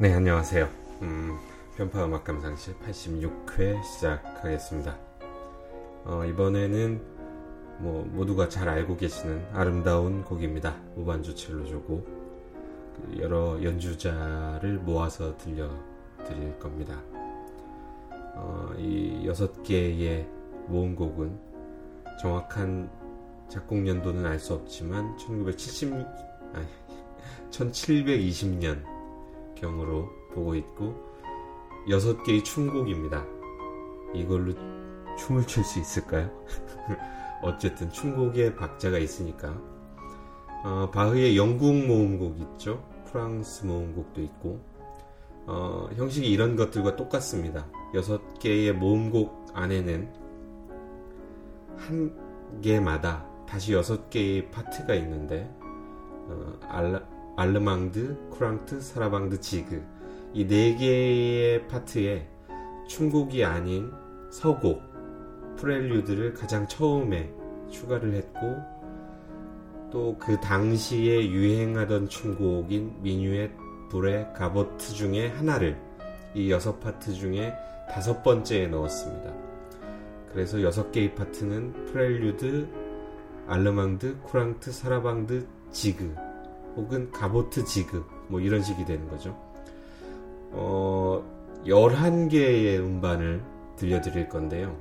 네, 안녕하세요. 음, 편파 음악 감상실 86회 시작하겠습니다. 어, 이번에는 뭐 모두가 잘 알고 계시는 아름다운 곡입니다. 무반주 첼로조고 그 여러 연주자를 모아서 들려드릴 겁니다. 어, 이 여섯 개의 모음곡은 정확한 작곡 연도는 알 수 없지만 1970 아니 1720년 경으로 보고 있고 여섯 개의 춤곡입니다. 이걸로 춤을 출 수 있을까요? 어쨌든 춤곡에 박자가 있으니까 어, 바흐의 영국 모음곡 있죠. 프랑스 모음곡도 있고 어, 형식이 이런 것들과 똑같습니다. 여섯 개의 모음곡 안에는 한 개마다 다시 여섯 개의 파트가 있는데 어, 알라, 알르망드, 쿠랑트, 사라방드, 지그 이 네 개의 파트에 춤곡이 아닌 서곡, 프렐류드를 가장 처음에 추가를 했고 또 그 당시에 유행하던 춤곡인 미뉴엣, 부레 가보트 중에 하나를 이 여섯 파트 중에 다섯 번째에 넣었습니다. 그래서 여섯 개의 파트는 프렐류드, 알르망드, 쿠랑트, 사라방드, 지그 혹은 가보트 지그 뭐 이런 식이 되는 거죠. 어, 11개의 음반을 들려드릴 건데요.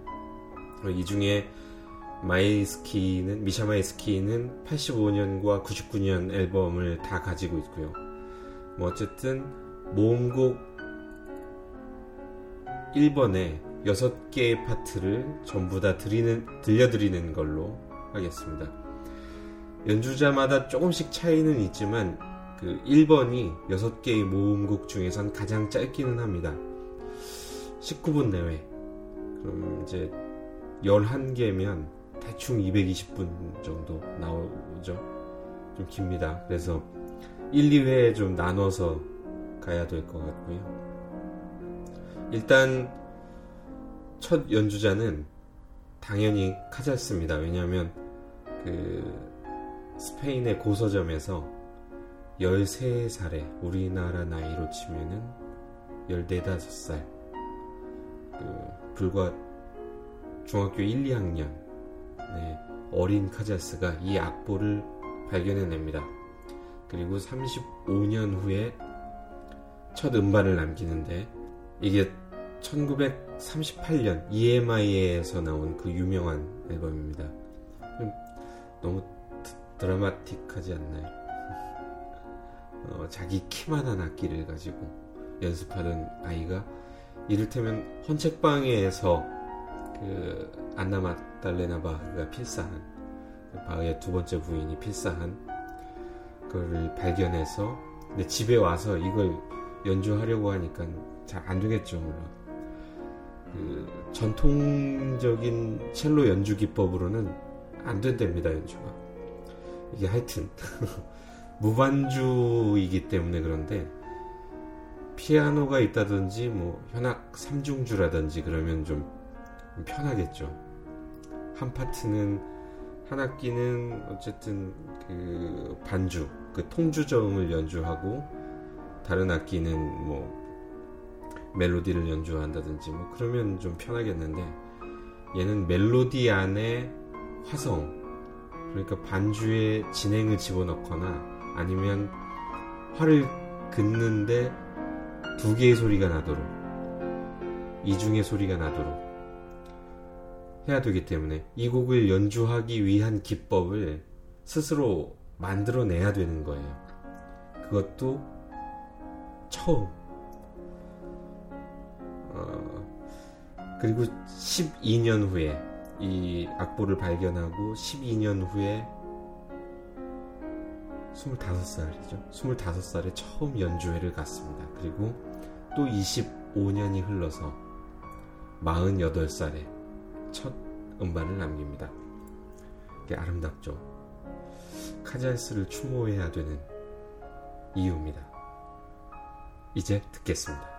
이 중에 마이스키는 미샤 마이스키는 85년과 99년 앨범을 다 가지고 있고요. 뭐 어쨌든 모음곡 1번에 6개의 파트를 전부 다 드리는, 들려드리는 걸로 하겠습니다. 연주자마다 조금씩 차이는 있지만 그 1번이 6개의 모음곡 중에선 가장 짧기는 합니다. 19분 내외. 그럼 이제 11개면 대충 220분 정도 나오죠. 좀 깁니다. 그래서 1, 2회 좀 나눠서 가야 될 것 같고요. 일단 첫 연주자는 당연히 카잘스입니다. 왜냐하면 그 스페인의 고서점에서 13살에 우리나라 나이로 치면은 14, 5살 그 불과 중학교 1, 2학년 네, 어린 카자스가 이 악보를 발견해냅니다. 그리고 35년 후에 첫 음반을 남기는데 이게 1938년 EMI에서 나온 그 유명한 앨범입니다. 너무 드라마틱하지 않나요? 어, 자기 키만한 악기를 가지고 연습하던 아이가 이를테면 헌책방에서 그 안나 마달레나 바흐가 필사한 바흐의 두 번째 부인이 필사한 그거를 발견해서 근데 집에 와서 이걸 연주하려고 하니까 잘 안 되겠죠 물론 그 전통적인 첼로 연주 기법으로는 안 된답니다 연주가 이게 하여튼 무반주이기 때문에 그런데 피아노가 있다든지 뭐 현악 3중주라든지 그러면 좀 편하겠죠. 한 파트는 한 악기는 어쨌든 그 반주, 그 통주저음을 연주하고 다른 악기는 뭐 멜로디를 연주한다든지 뭐 그러면 좀 편하겠는데 얘는 멜로디 안에 화성 그러니까 반주에 진행을 집어넣거나 아니면 활을 긋는데 두 개의 소리가 나도록 이중의 소리가 나도록 해야 되기 때문에 이 곡을 연주하기 위한 기법을 스스로 만들어내야 되는 거예요. 그것도 처음. 어, 그리고 12년 후에 이 악보를 발견하고 12년 후에 25살이죠. 25살에 처음 연주회를 갔습니다. 그리고 또 25년이 흘러서 48살에 첫 음반을 남깁니다. 이게 아름답죠. 카잘스를 추모해야 되는 이유입니다. 이제 듣겠습니다.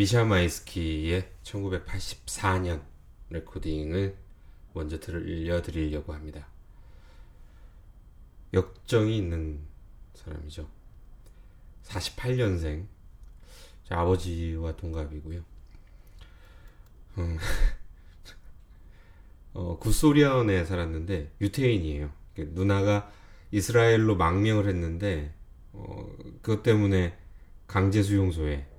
미샤 마이스키의 1984년 레코딩을 먼저 들려드리려고 합니다. 역정이 있는 사람이죠. 48년생. 아버지와 동갑이고요. 음, 어, 구소련에 살았는데 유태인이에요. 누나가 이스라엘로 망명을 했는데 어, 그것 때문에 강제 수용소에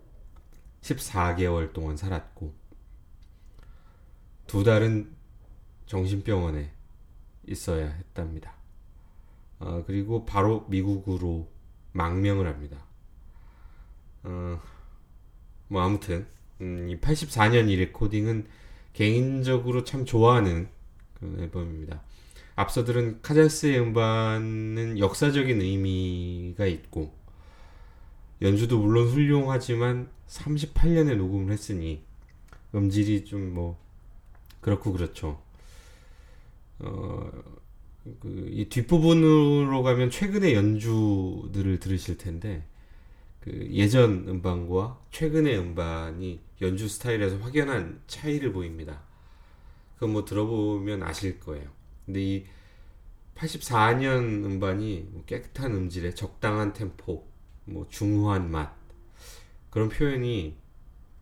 14개월 동안 살았고 두 달은 정신병원에 있어야 했답니다. 어, 그리고 바로 미국으로 망명을 합니다. 어, 뭐 아무튼 음, 이 84년 이 레코딩은 개인적으로 참 좋아하는 그 앨범입니다. 앞서 들은 카잘스의 음반은 역사적인 의미가 있고 연주도 물론 훌륭하지만 38년에 녹음을 했으니 음질이 좀 뭐 그렇고 그렇죠. 어, 그, 이 뒷부분으로 가면 최근의 연주들을 들으실 텐데, 그 예전 음반과 최근의 음반이 연주 스타일에서 확연한 차이를 보입니다. 그건 뭐 들어보면 아실 거예요. 근데 이 84년 음반이 뭐 깨끗한 음질에 적당한 템포, 뭐 중후한 맛, 그런 표현이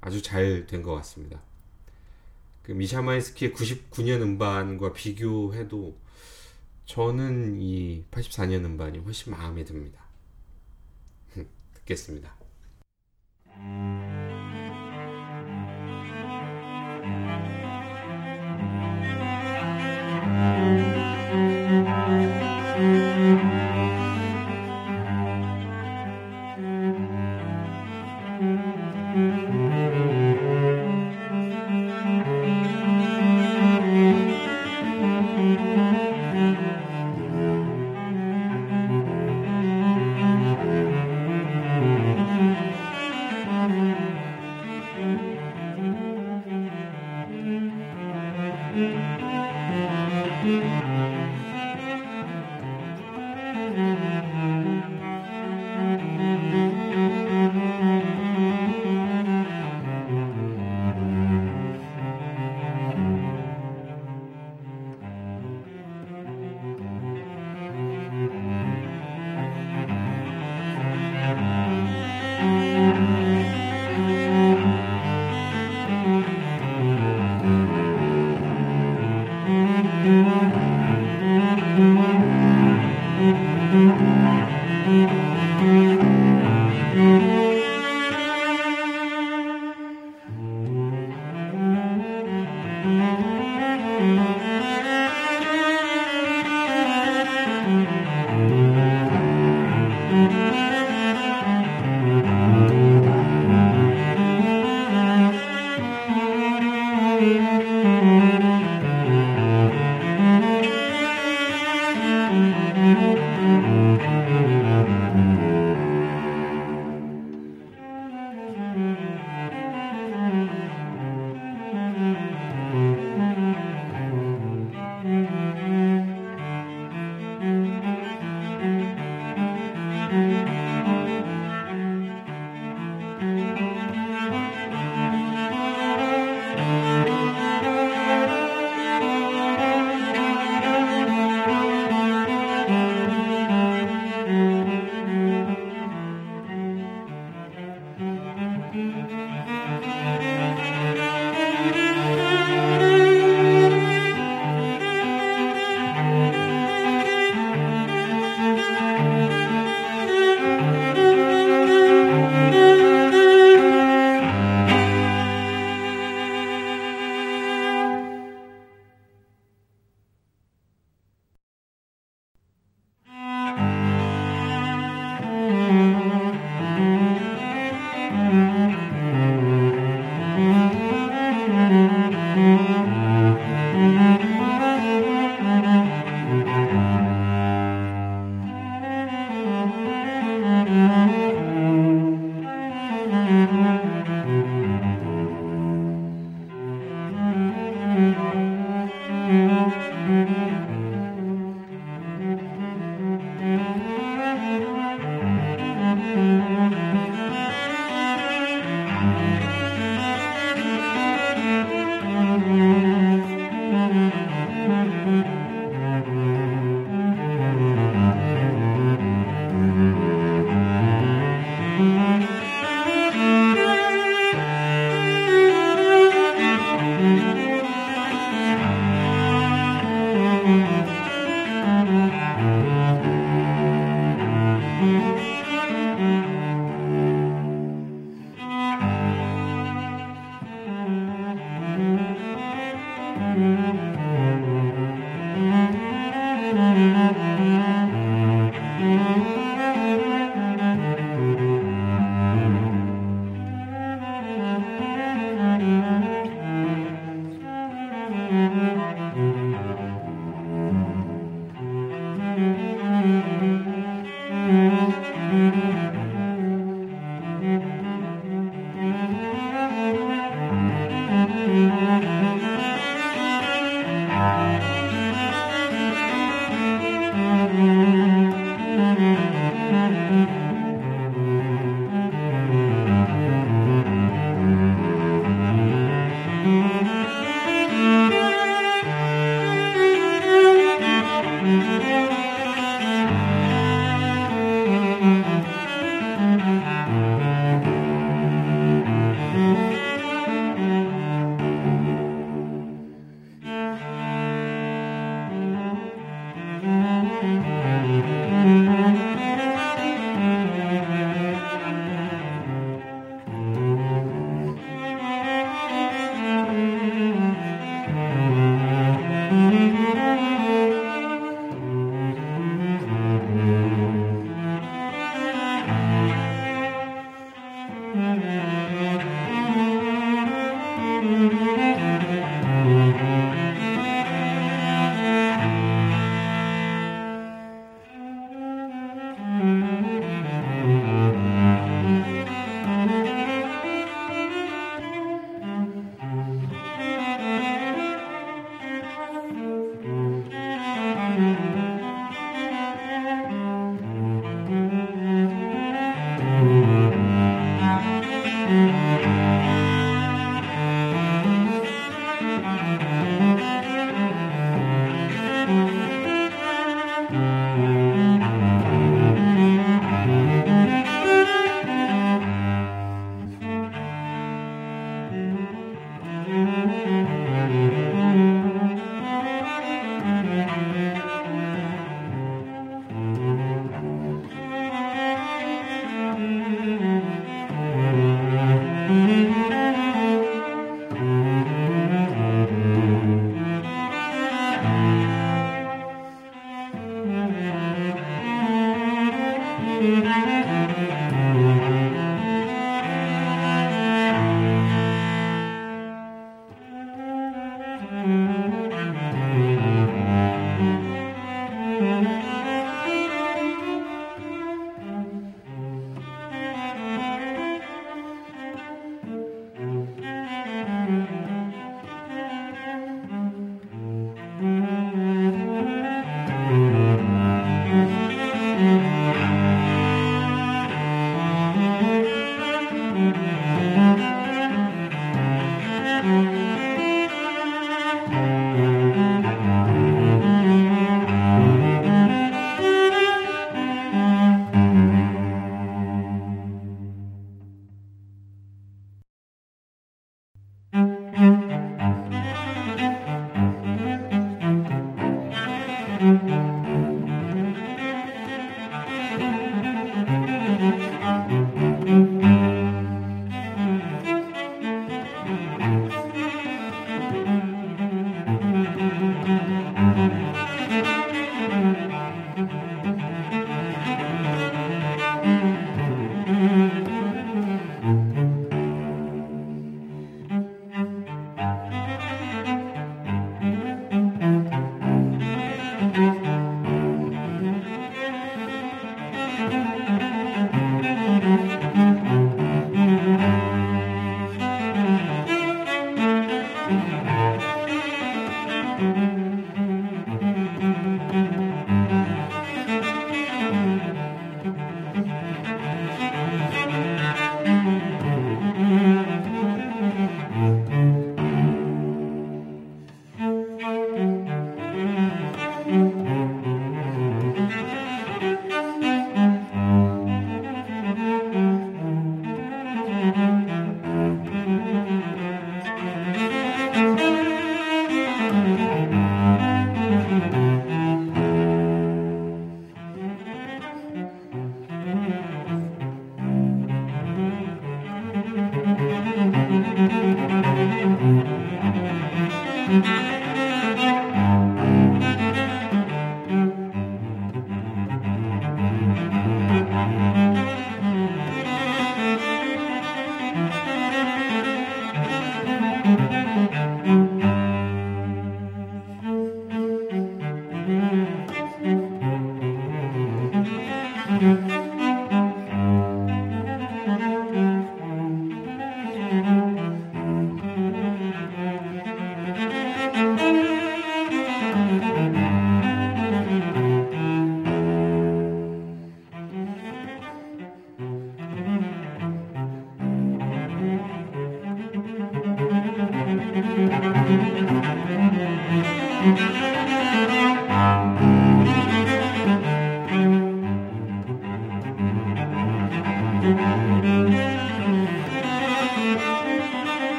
아주 잘 된 것 같습니다. 그 미샤마이스키의 99년 음반과 비교해도 저는 이 84년 음반이 훨씬 마음에 듭니다. 듣겠습니다. Música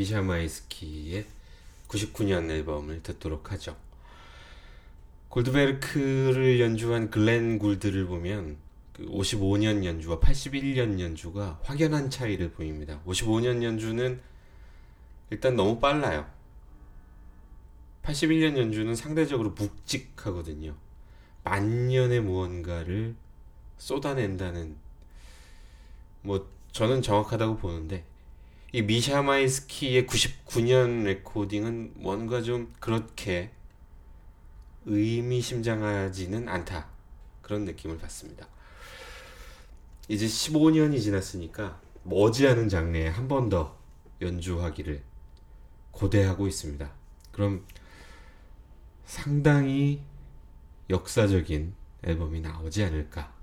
미샤 마이스키의 99년 앨범을 듣도록 하죠. 골드베르크를 연주한 글렌 굴드를 보면 그 55년 연주와 81년 연주가 확연한 차이를 보입니다. 55년 연주는 일단 너무 빨라요. 81년 연주는 상대적으로 묵직하거든요. 만년의 무언가를 쏟아낸다는 뭐 저는 정확하다고 보는데 이 미샤마이스키의 99년 레코딩은 뭔가 좀 그렇게 의미심장하지는 않다. 그런 느낌을 받습니다. 이제 15년이 지났으니까 머지않은 장르에 한 번 더 연주하기를 고대하고 있습니다. 그럼 상당히 역사적인 앨범이 나오지 않을까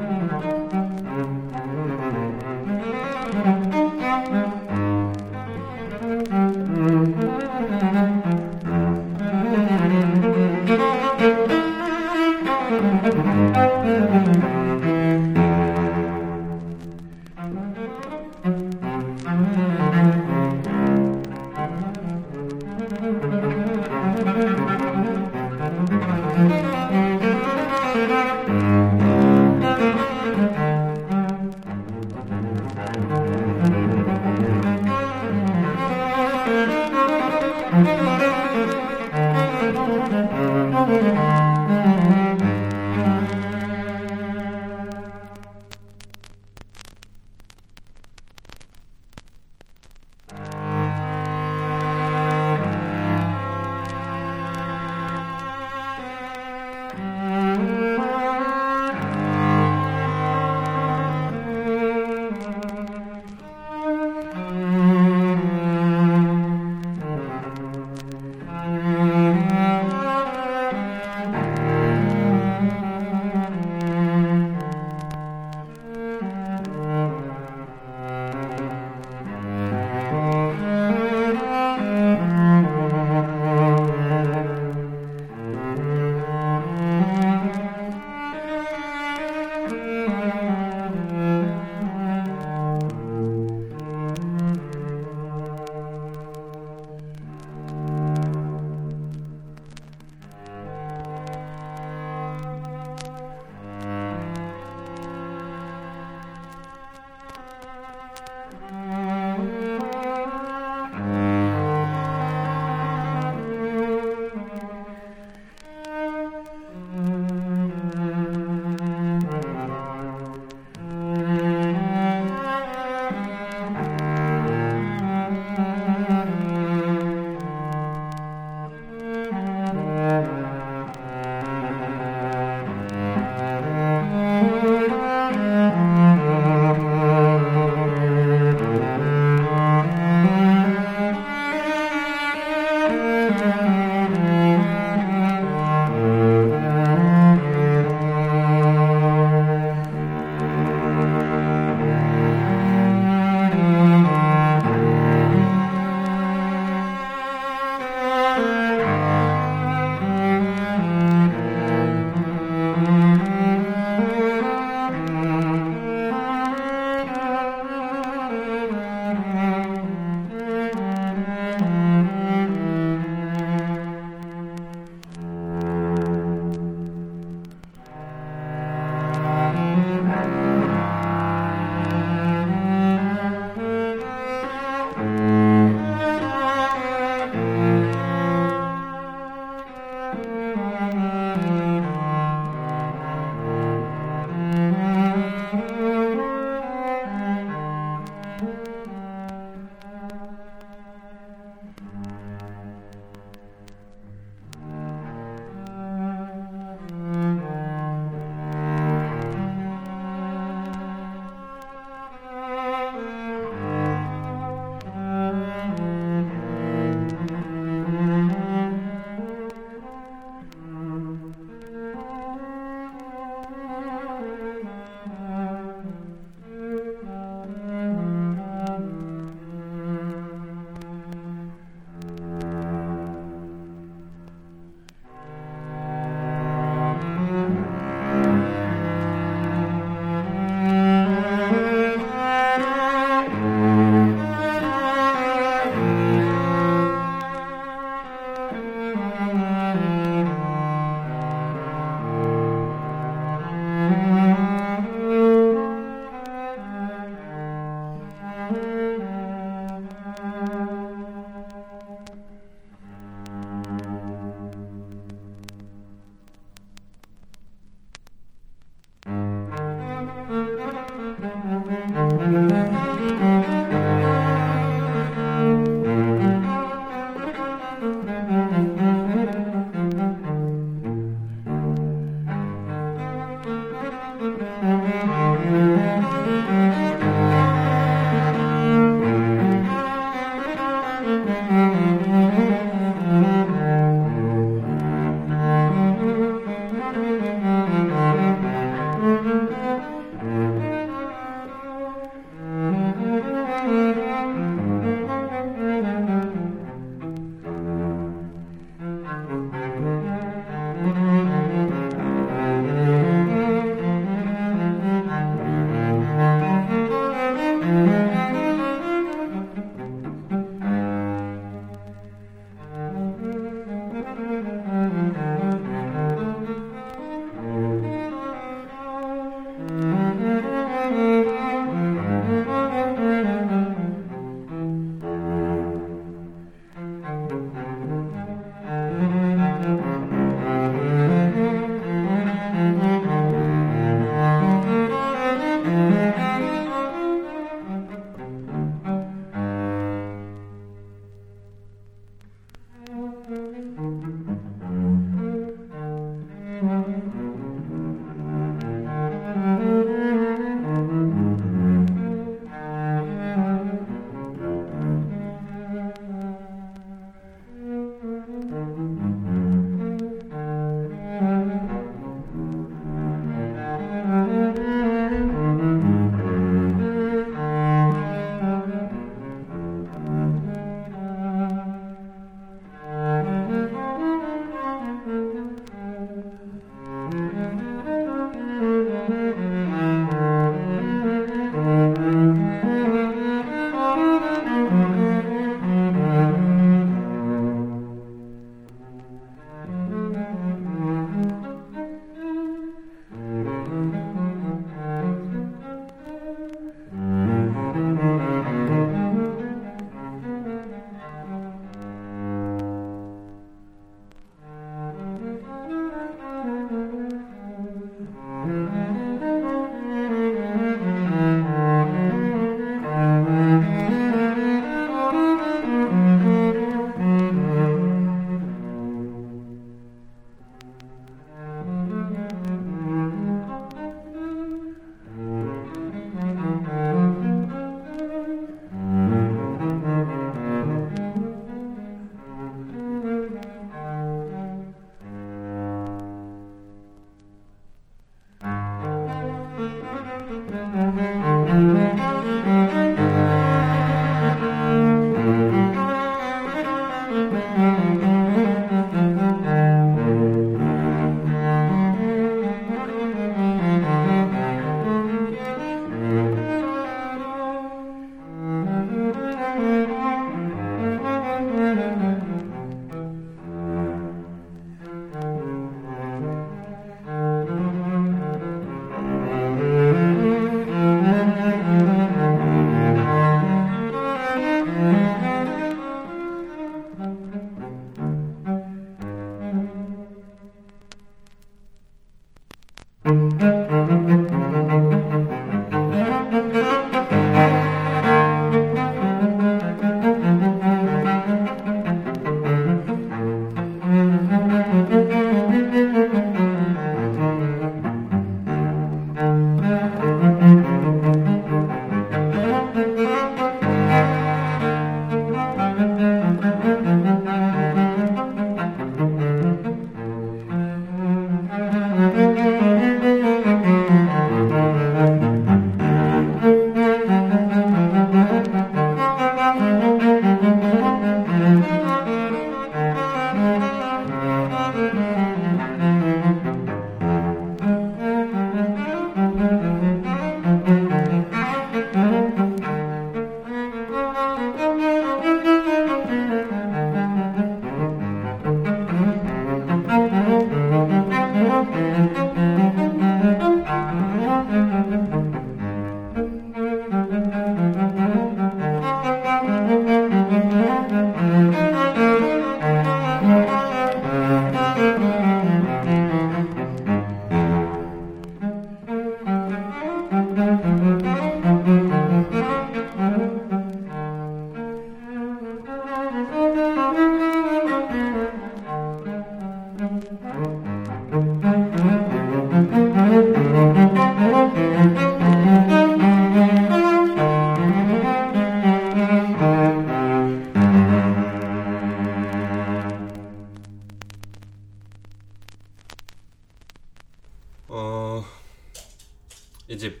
이제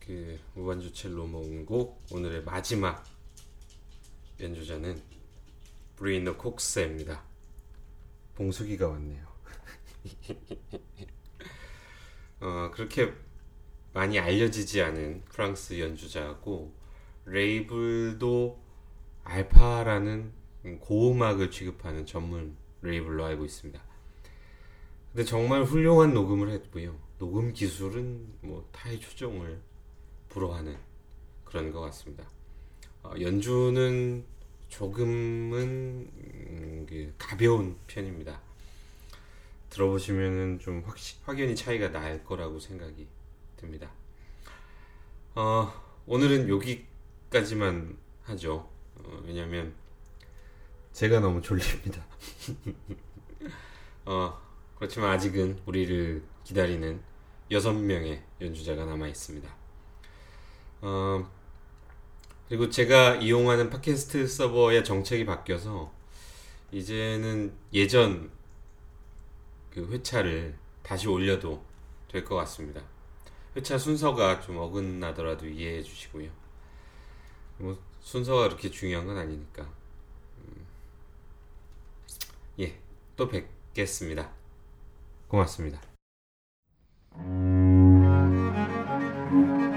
그 무반주 첼로 몽곡 오늘의 마지막 연주자는 브리노 콕스입니다. 봉숙이가 왔네요. 어 그렇게 많이 알려지지 않은 프랑스 연주자고 레이블도 알파라는 고음악을 취급하는 전문 레이블로 알고 있습니다. 근데 정말 훌륭한 녹음을 했고요. 녹음 기술은 뭐 타의 초정을 불허하는 그런 것 같습니다. 어, 연주는 조금은 음, 그 가벼운 편입니다. 들어보시면은 좀 확, 확연히 차이가 날 거라고 생각이 듭니다. 어, 오늘은 여기까지만 하죠. 어, 왜냐면 제가 너무 졸립니다. 어, 그렇지만 아직은 우리를 기다리는 여섯 명의 연주자가 남아 있습니다. 어, 그리고 제가 이용하는 팟캐스트 서버의 정책이 바뀌어서 이제는 예전 그 회차를 다시 올려도 될 것 같습니다. 회차 순서가 좀 어긋나더라도 이해해 주시고요. 뭐 순서가 그렇게 중요한 건 아니니까. 음, 예, 또 뵙겠습니다. 고맙습니다. thank you